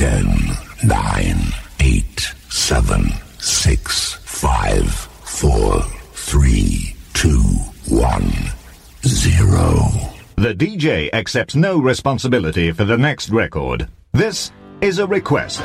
10, 9, 8, 7, 6, 5, 4, 3, 2, 1, 0. The DJ accepts no responsibility for the next record. This is a request.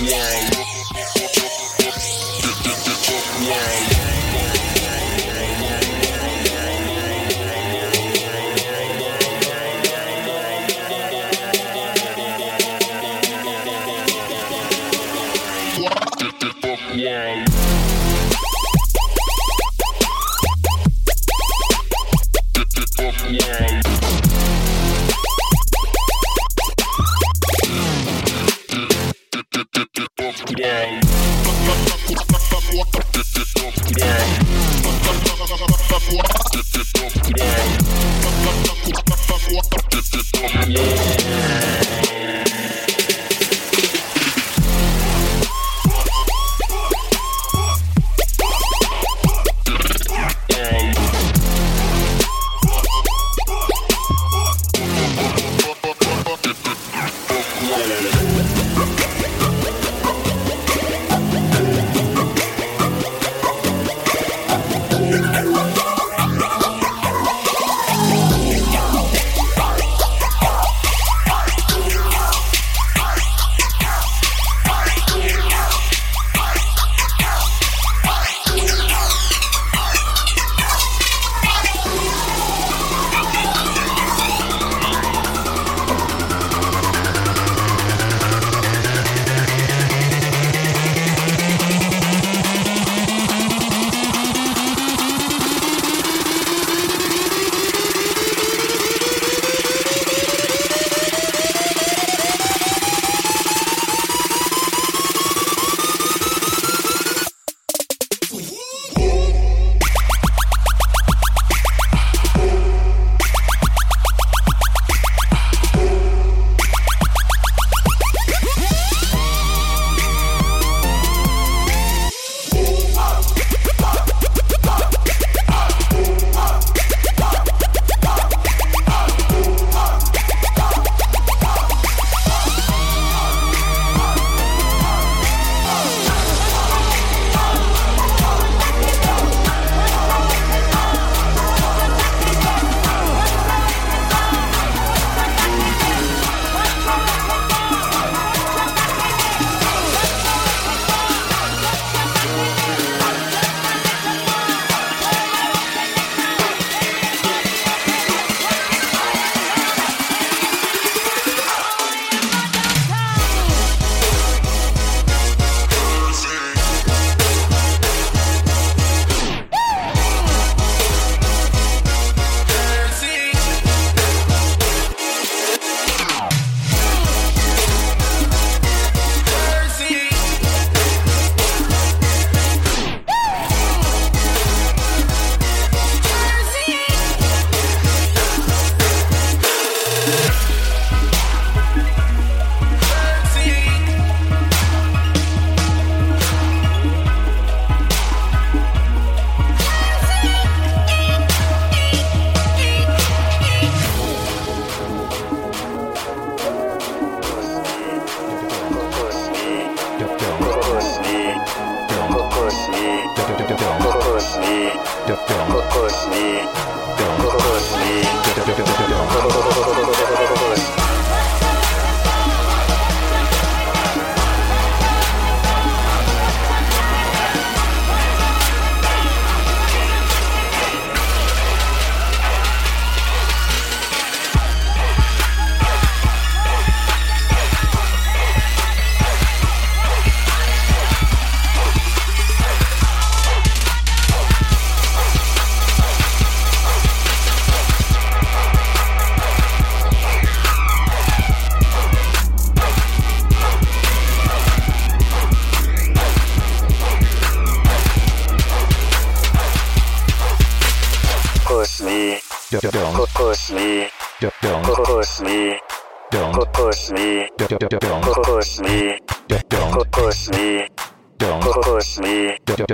Whoa.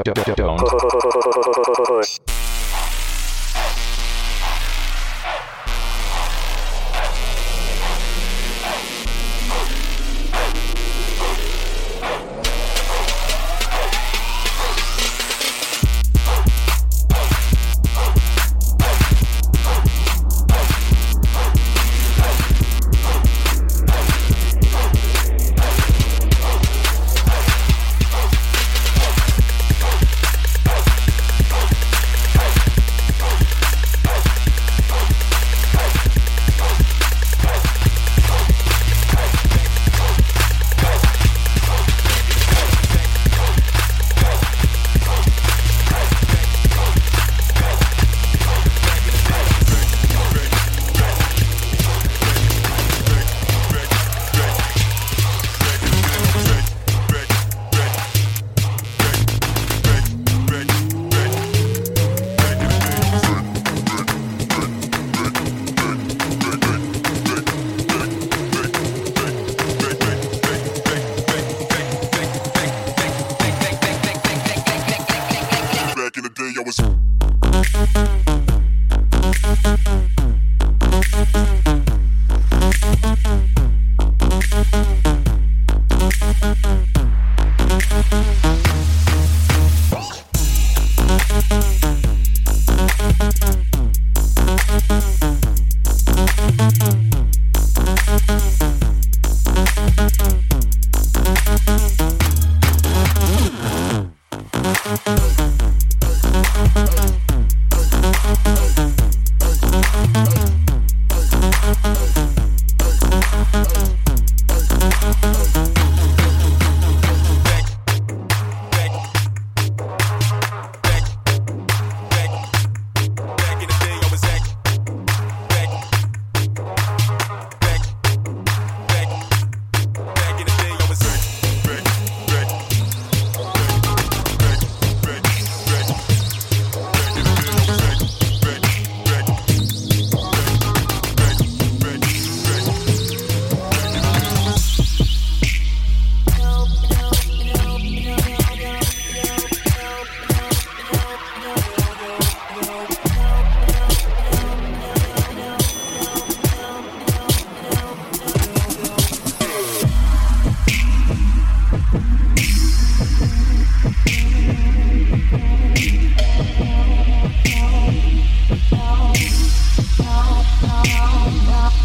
don't.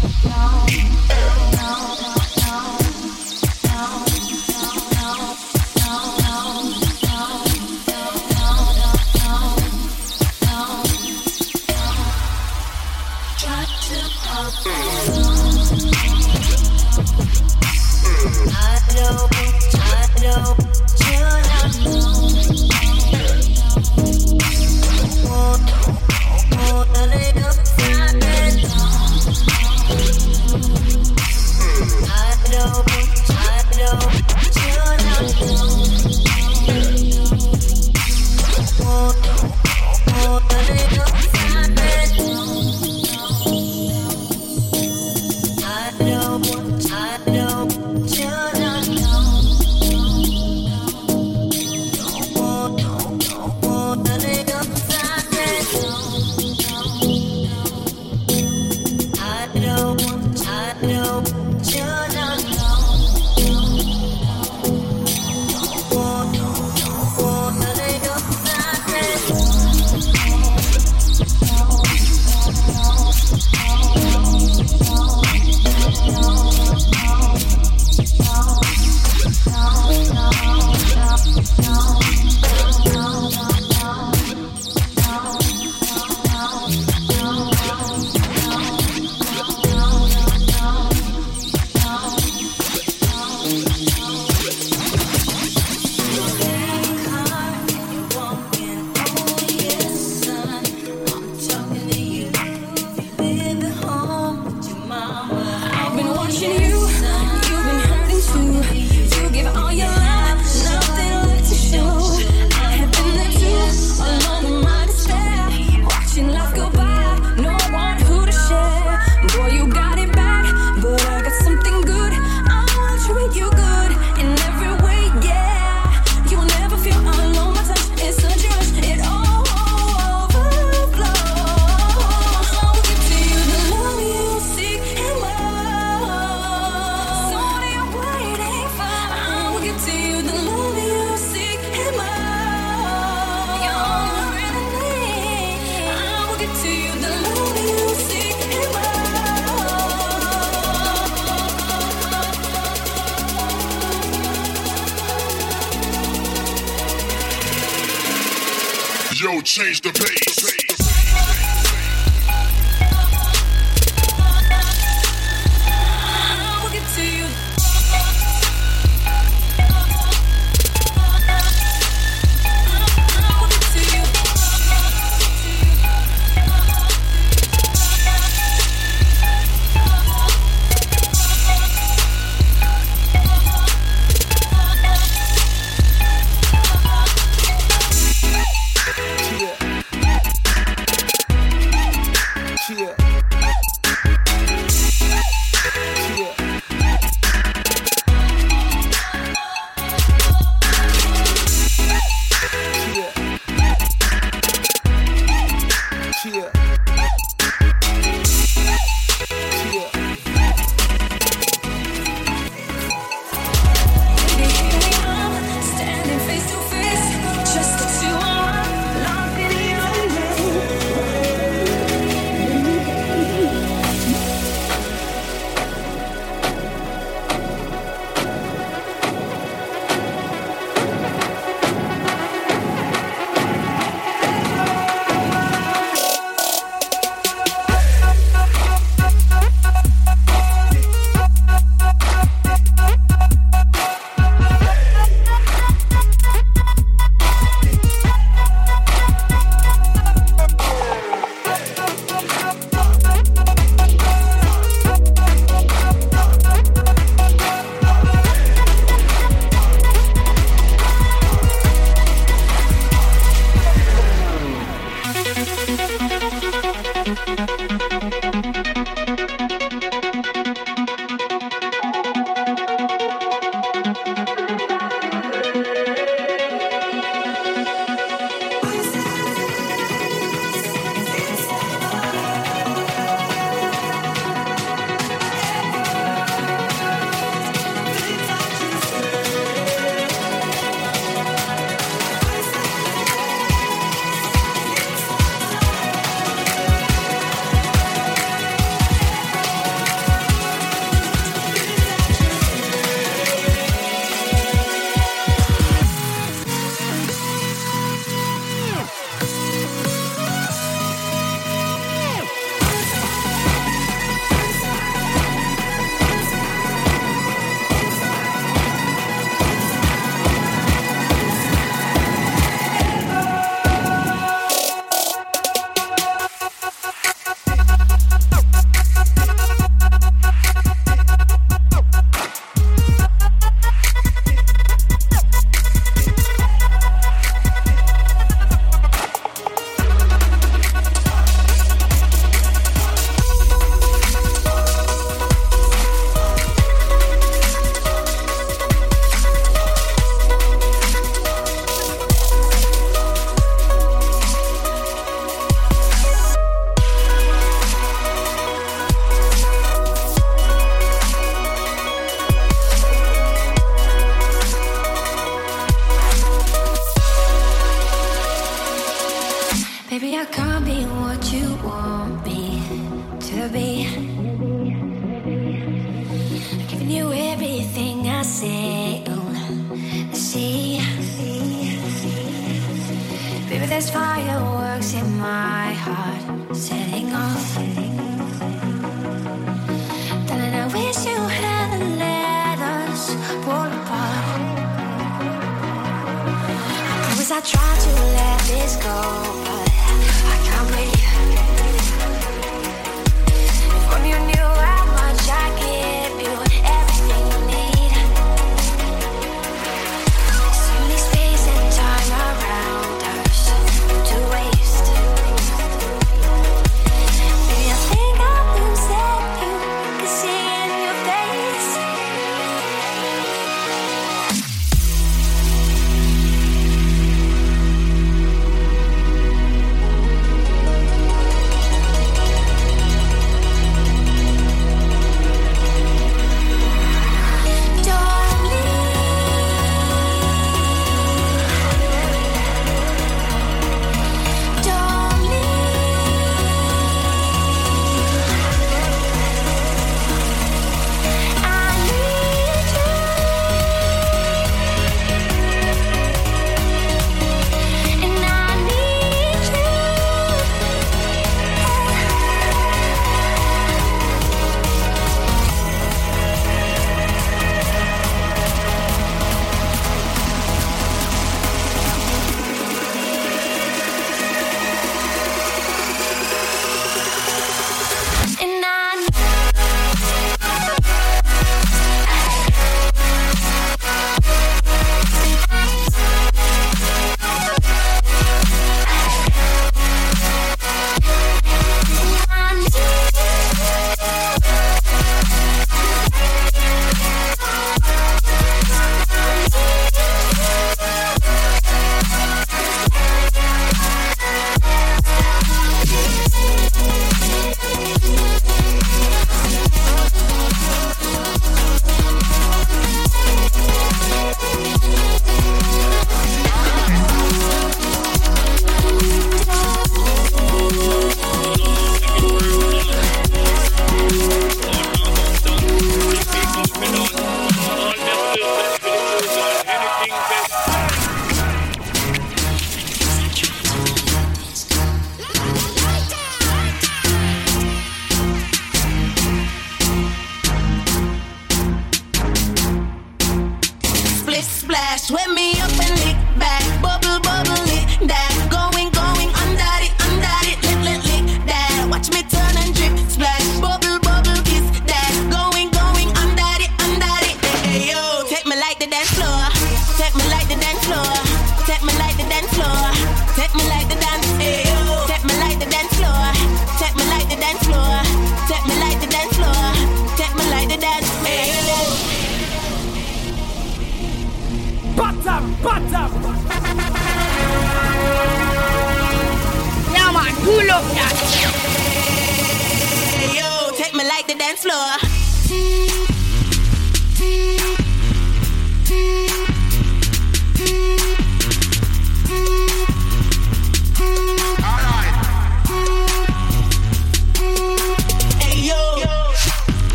down.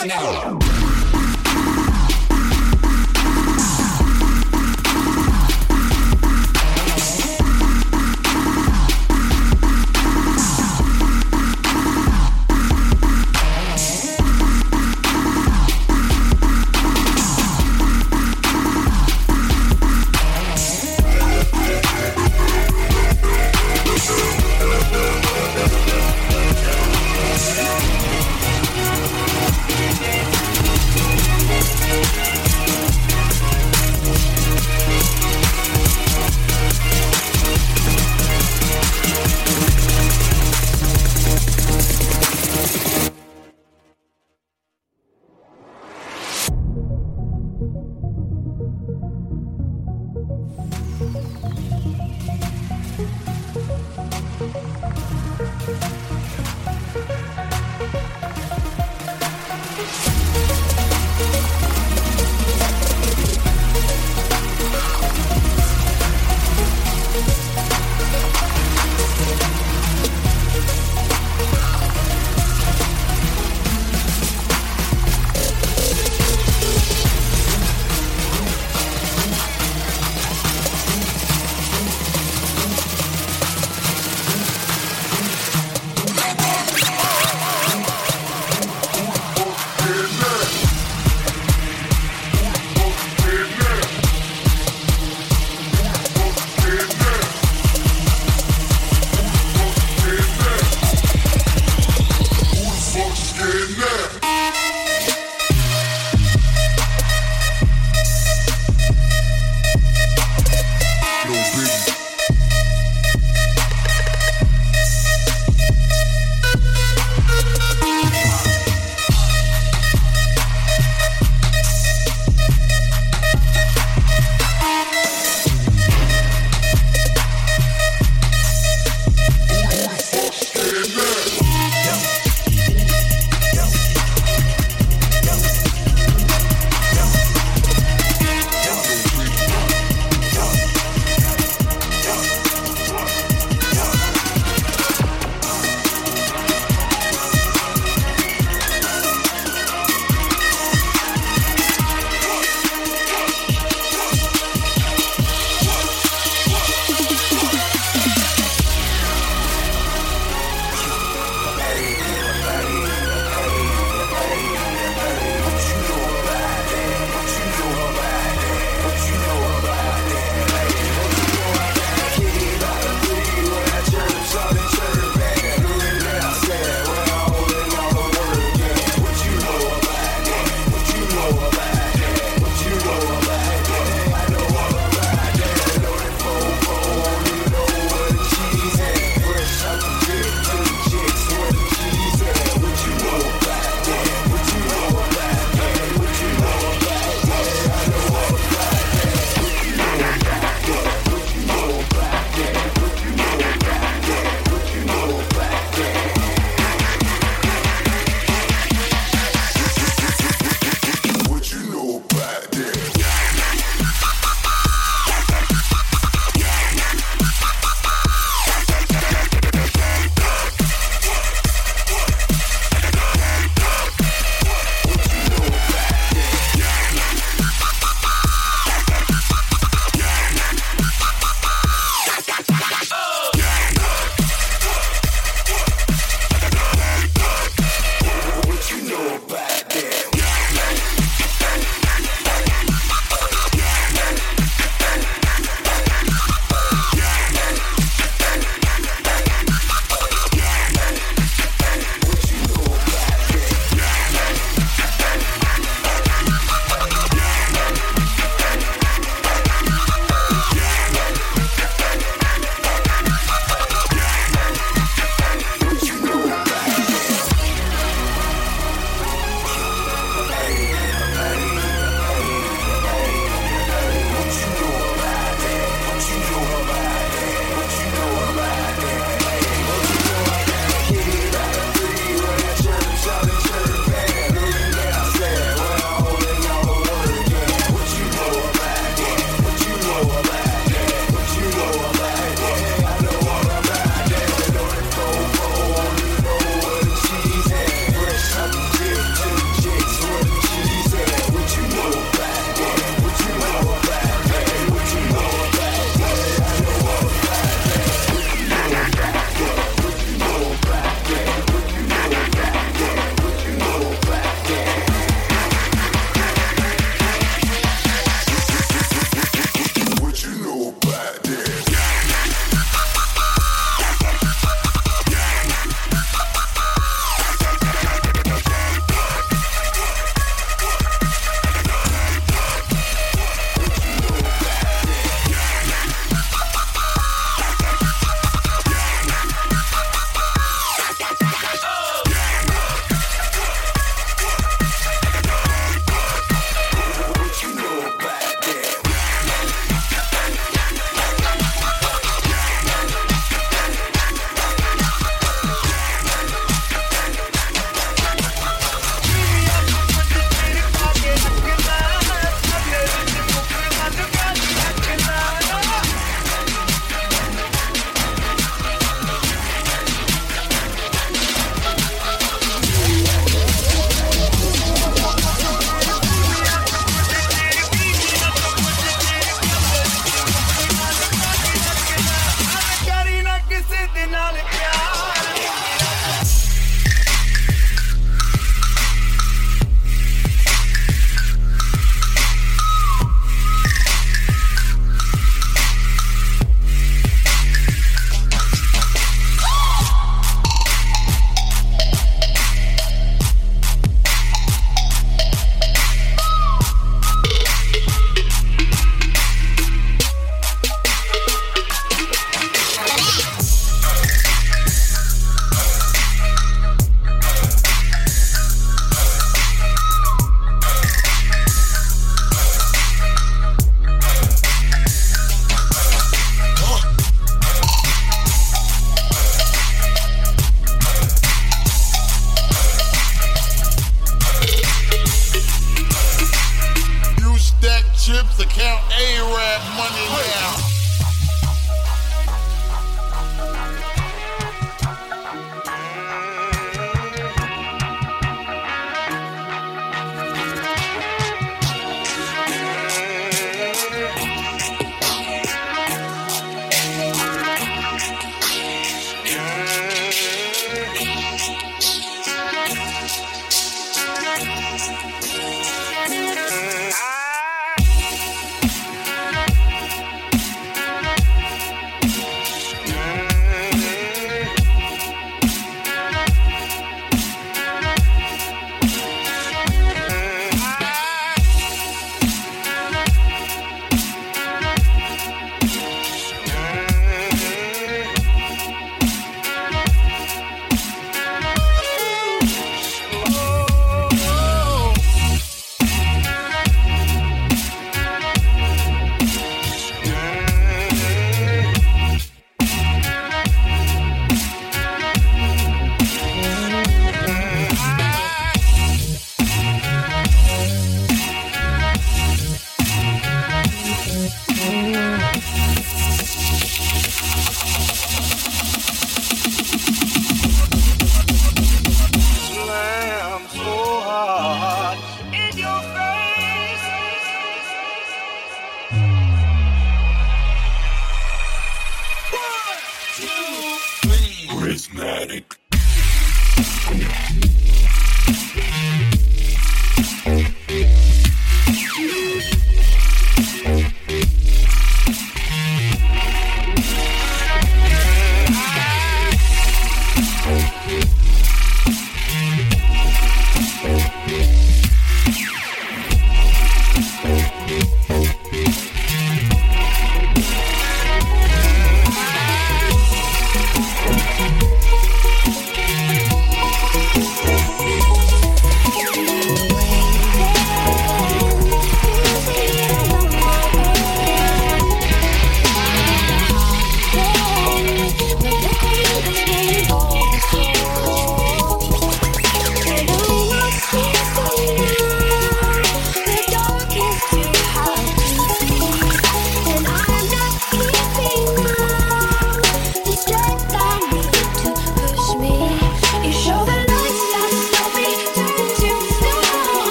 international.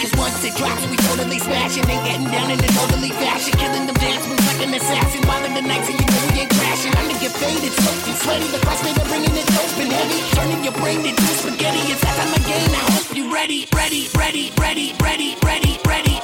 Cause once it drops, we totally smash it. They getting down in an orderly fashion. Killing them dance moves like an assassin. Wildin' the nights so you know we ain't crashing. I'm gonna get faded, soaking, sweaty. The crossfader bringing it open heavy. Turning your brain into spaghetti. It's that time again. I hope you ready, ready, ready, ready, ready, ready, ready.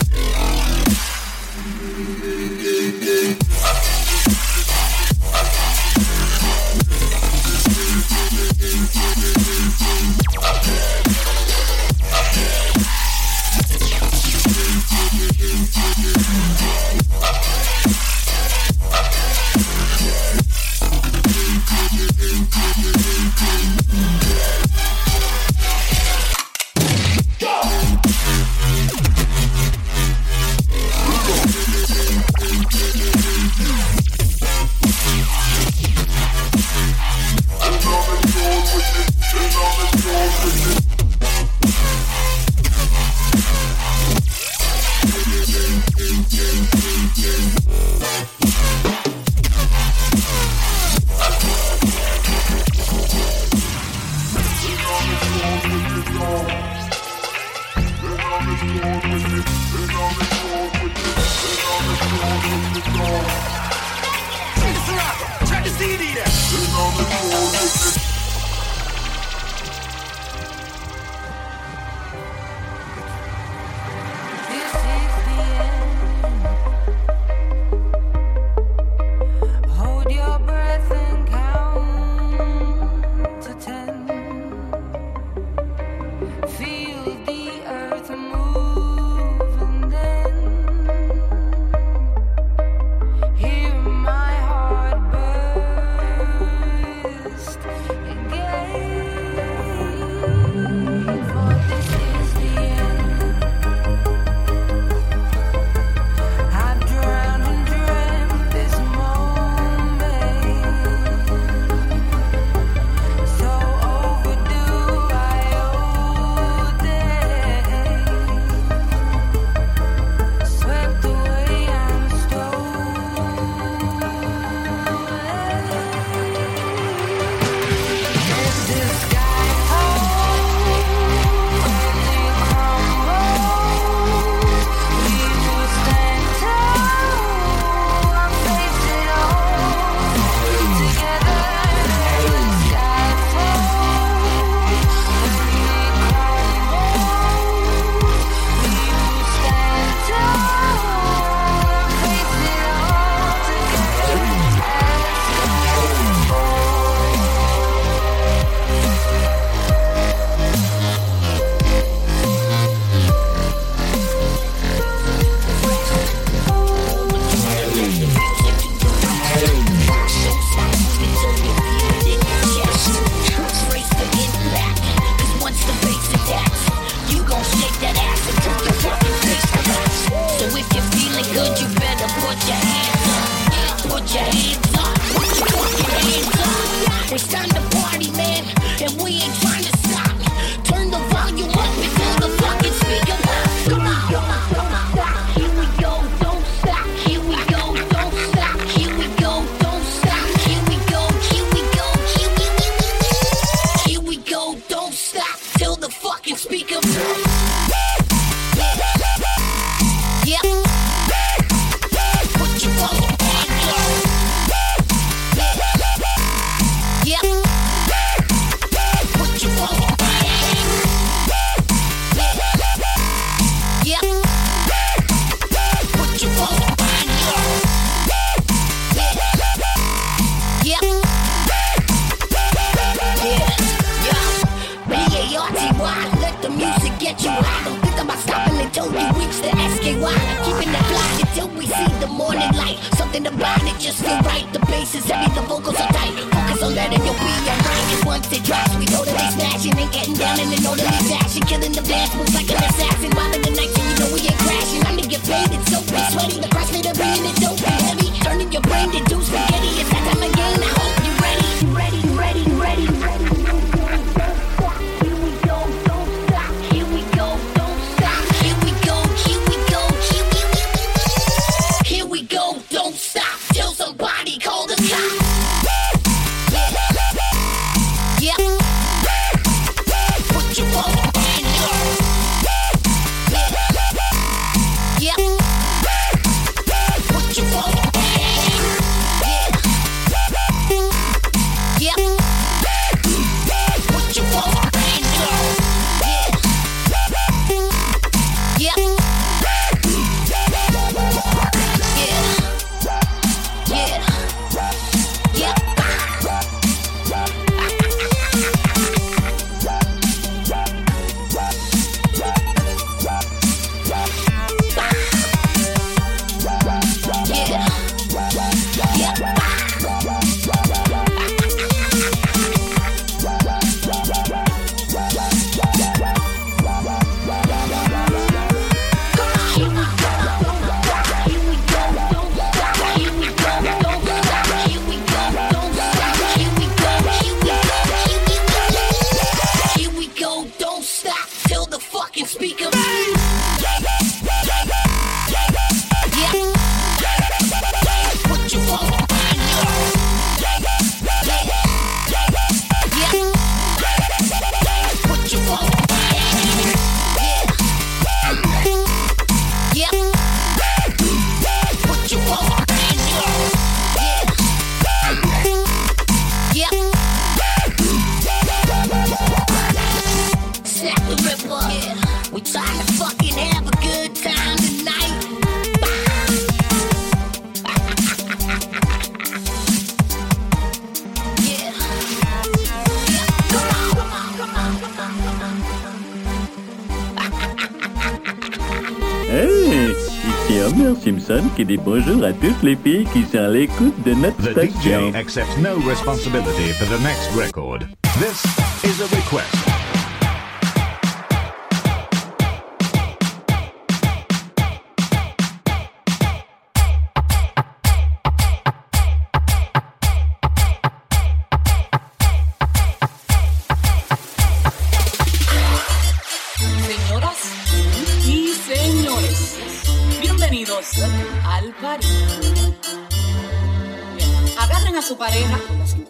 bonjour à toutes les filles qui sont à l'écoute de notre The station. DJ accepts no responsibility for the next record. This is a request.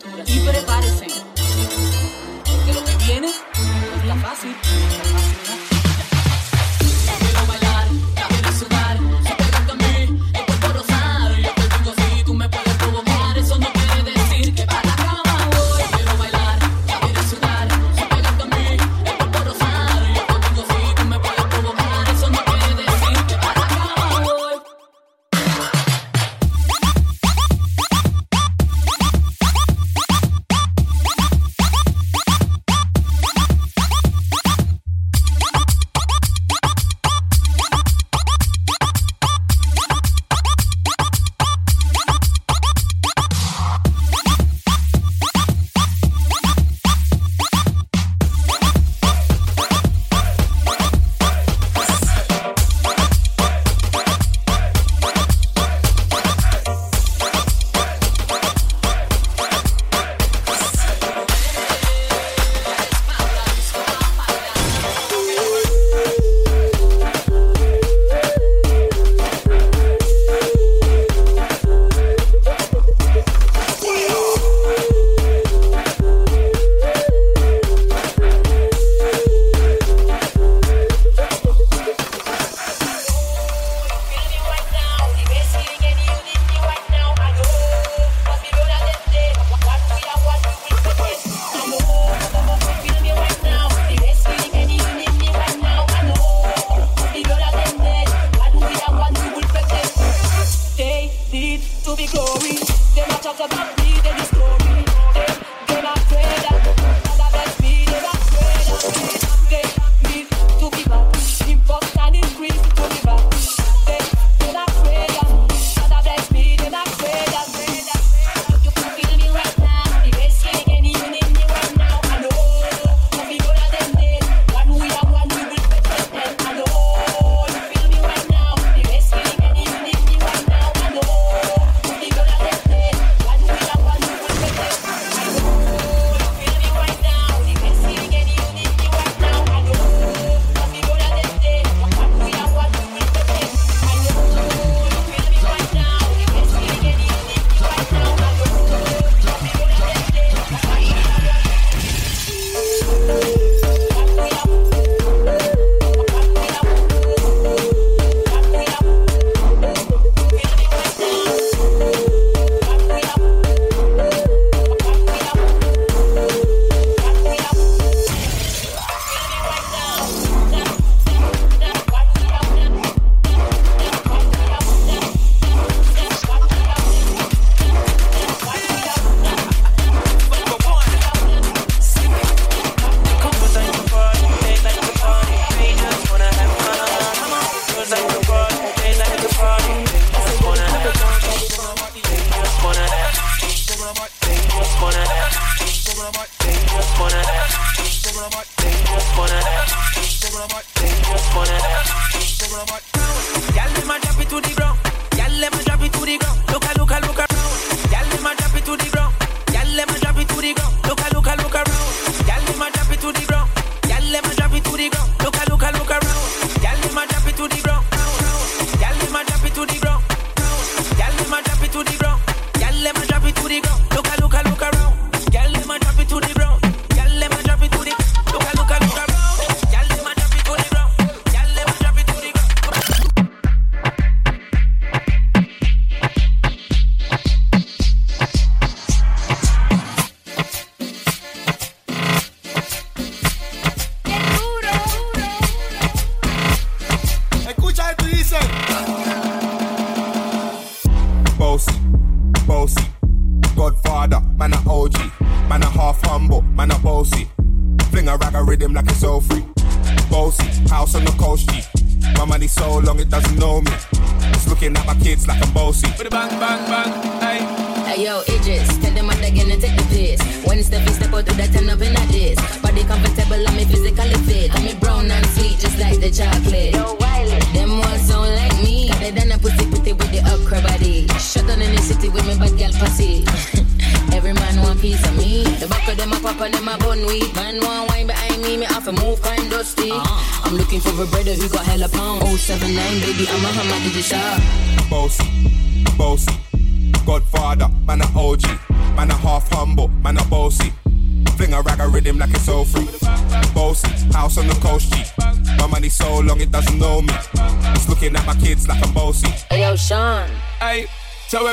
Y prepárense. Porque lo que viene no está fácil.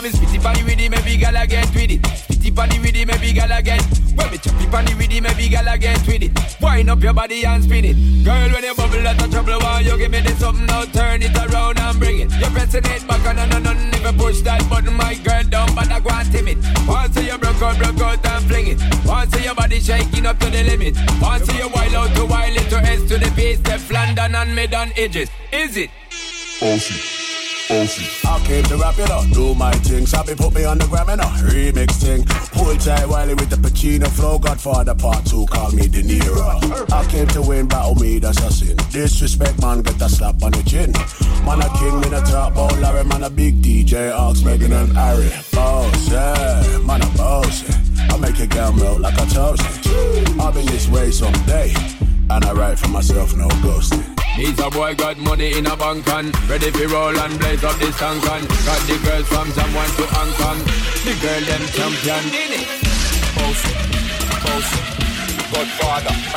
When me spitty body with it, maybe gala get with it. Spitty body with it, maybe gala get. When me choppy body with it, maybe gala get with it. Wind up your body and spin it. Girl, when you bubble out of trouble, why you give me this something now? Turn it around and bring it. You're pressing it back on and on and never push that button, my girl but I go and timid. Once you broke out, broke out and fling it. Once your body shaking up to the limit. Once you wild out to wild it to S to the base, step London and mid on edges. Is it? Bossy. I came to rap it up, do my thing. Sabi put me on the gram and a remix thing. Hold tight Wiley with the Pacino flow. Godfather part two, call me De Niro. I came to win, battle me, that's a sin. Disrespect, man, get a slap on the chin. Man a king, me a top ball, Larry, man a big DJ, Ox, Megan and Harry. Boss, yeah, man a boss, yeah. I make a girl melt like a toast. I've been this way someday, and I write for myself, no ghosting. He's a boy got money in a bank and ready for roll and blaze up this tank and got the girls from someone to Hong Kong. The girl them champion in it. Bossy, bossy. Godfather,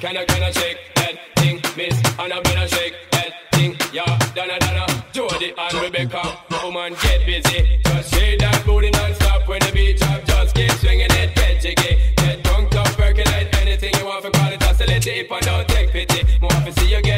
Can I, shake that thing, miss? And better shake that thing, yeah. Donna, Donna, Jody and Rebecca. Woman, get busy. Just shake that booty non-stop when the beat drop. Just keep swinging it, get. Get drunk, up, percolate anything you want for quality. Oscillate it if I don't take pity. More to see you again.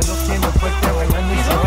calor tiene fuerte bailando y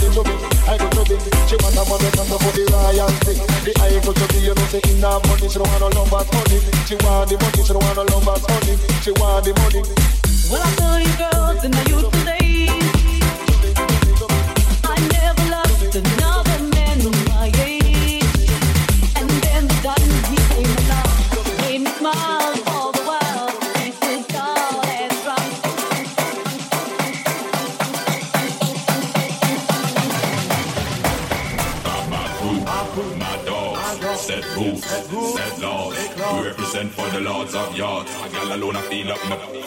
body to me, I go to me. She want a money come for the royalty. The I go to me, you know say in her money, she don't want no love but money. She want the money, she don't want no love but money. She want the money. Well I tell you girl. I feel up now.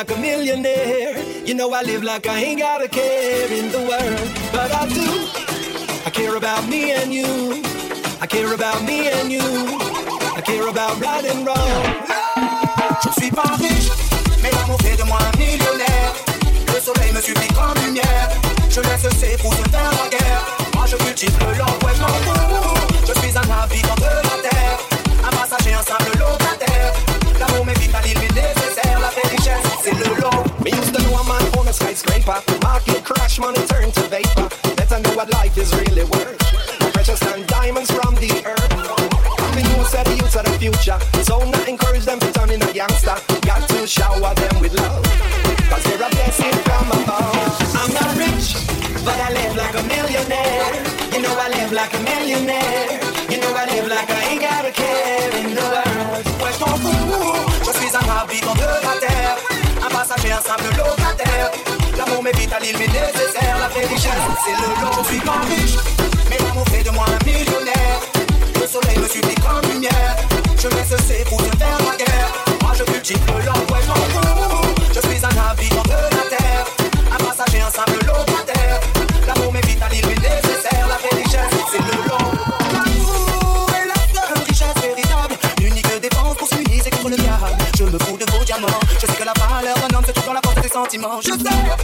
like a millionaire. You know I live like I ain't got a care in the world, but I do. I care about me and you. I care about me and you. I care about right and wrong. Je suis Paris, riche, mais l'amour fait de moi un millionnaire. Le soleil me suffit comme lumière. Je laisse ces pour se faire la guerre. Moi je cultive l'or, ouais, but I live like a millionaire. You know I live like a millionaire. You know I live like I ain't got a care in the world. Ouais, je fous, je suis un habitant de la terre, un passager, un simple locataire. L'amour m'est vital, il m'est nécessaire. La vraie richesse, c'est le lot, je suis pas riche, mais l'amour fait de moi un millionnaire. Le soleil me supplie comme lumière, je mets ce c'est pour te faire la guerre. Moi, je cultive le dimanche. Je sais.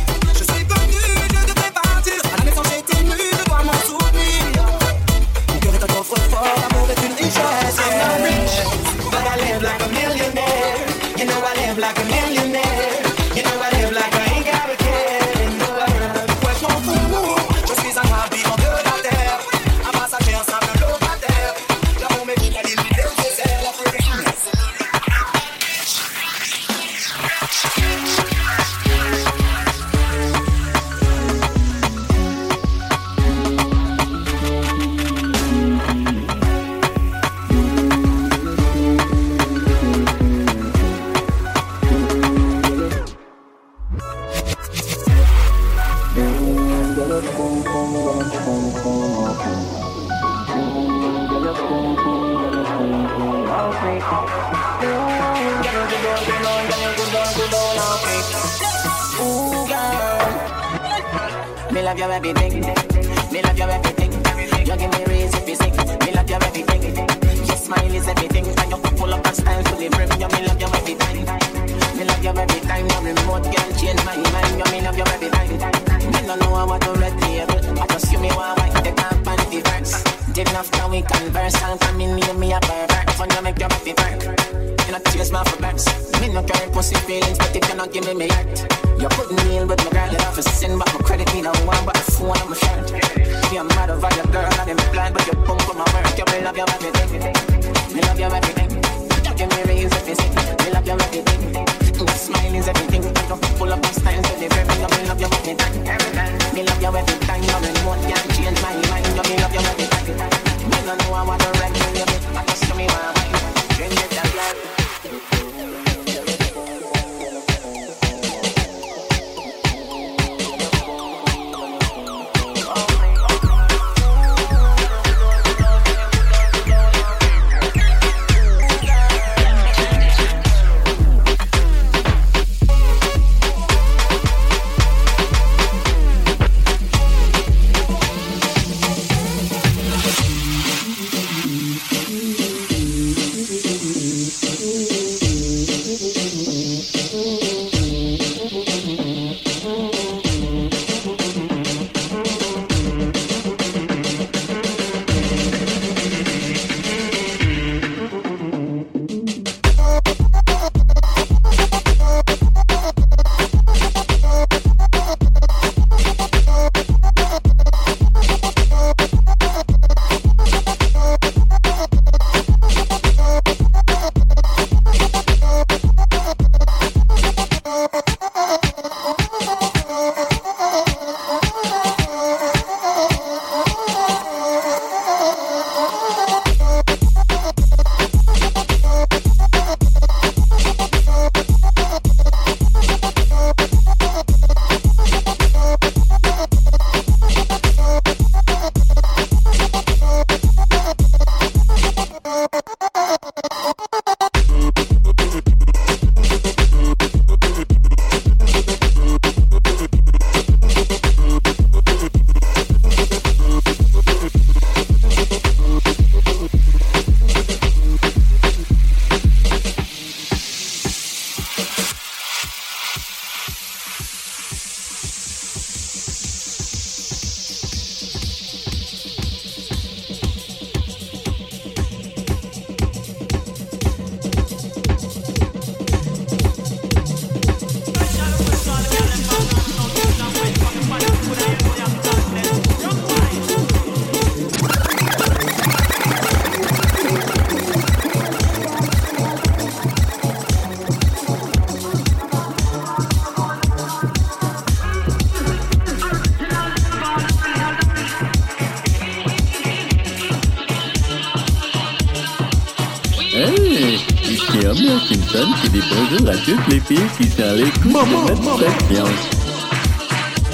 Toutes les filles qui sont à l'écoute de notre station.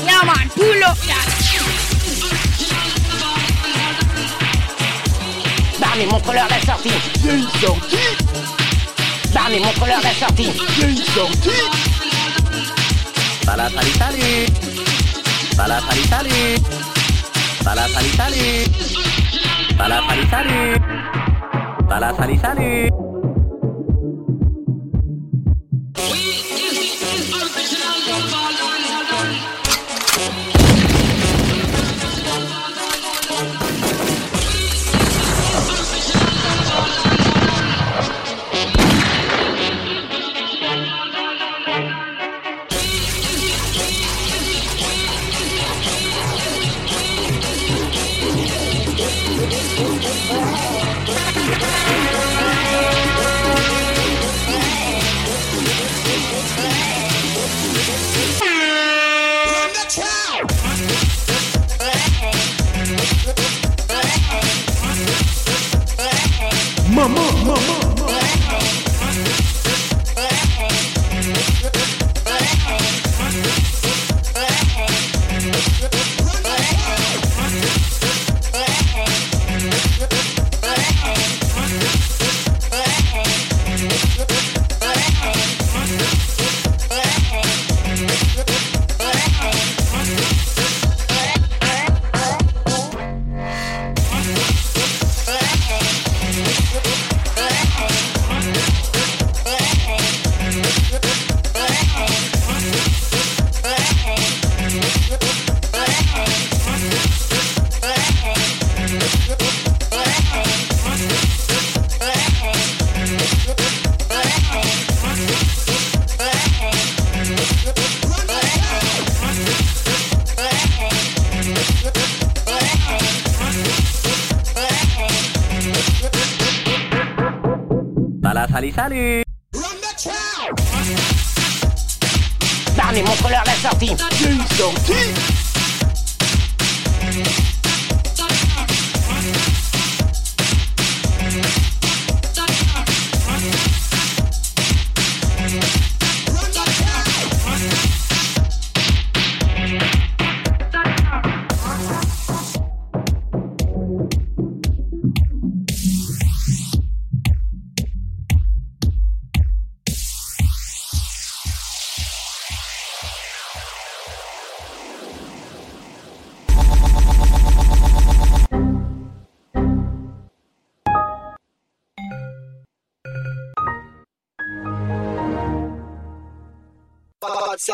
Yeah, man, pull up Barney, montre-leur la sortie. Il y a une sortie Barney, montre-leur la sortie. Il y a une sortie salut, salut. Salut, salut, salut. Salut,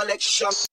Bad selection.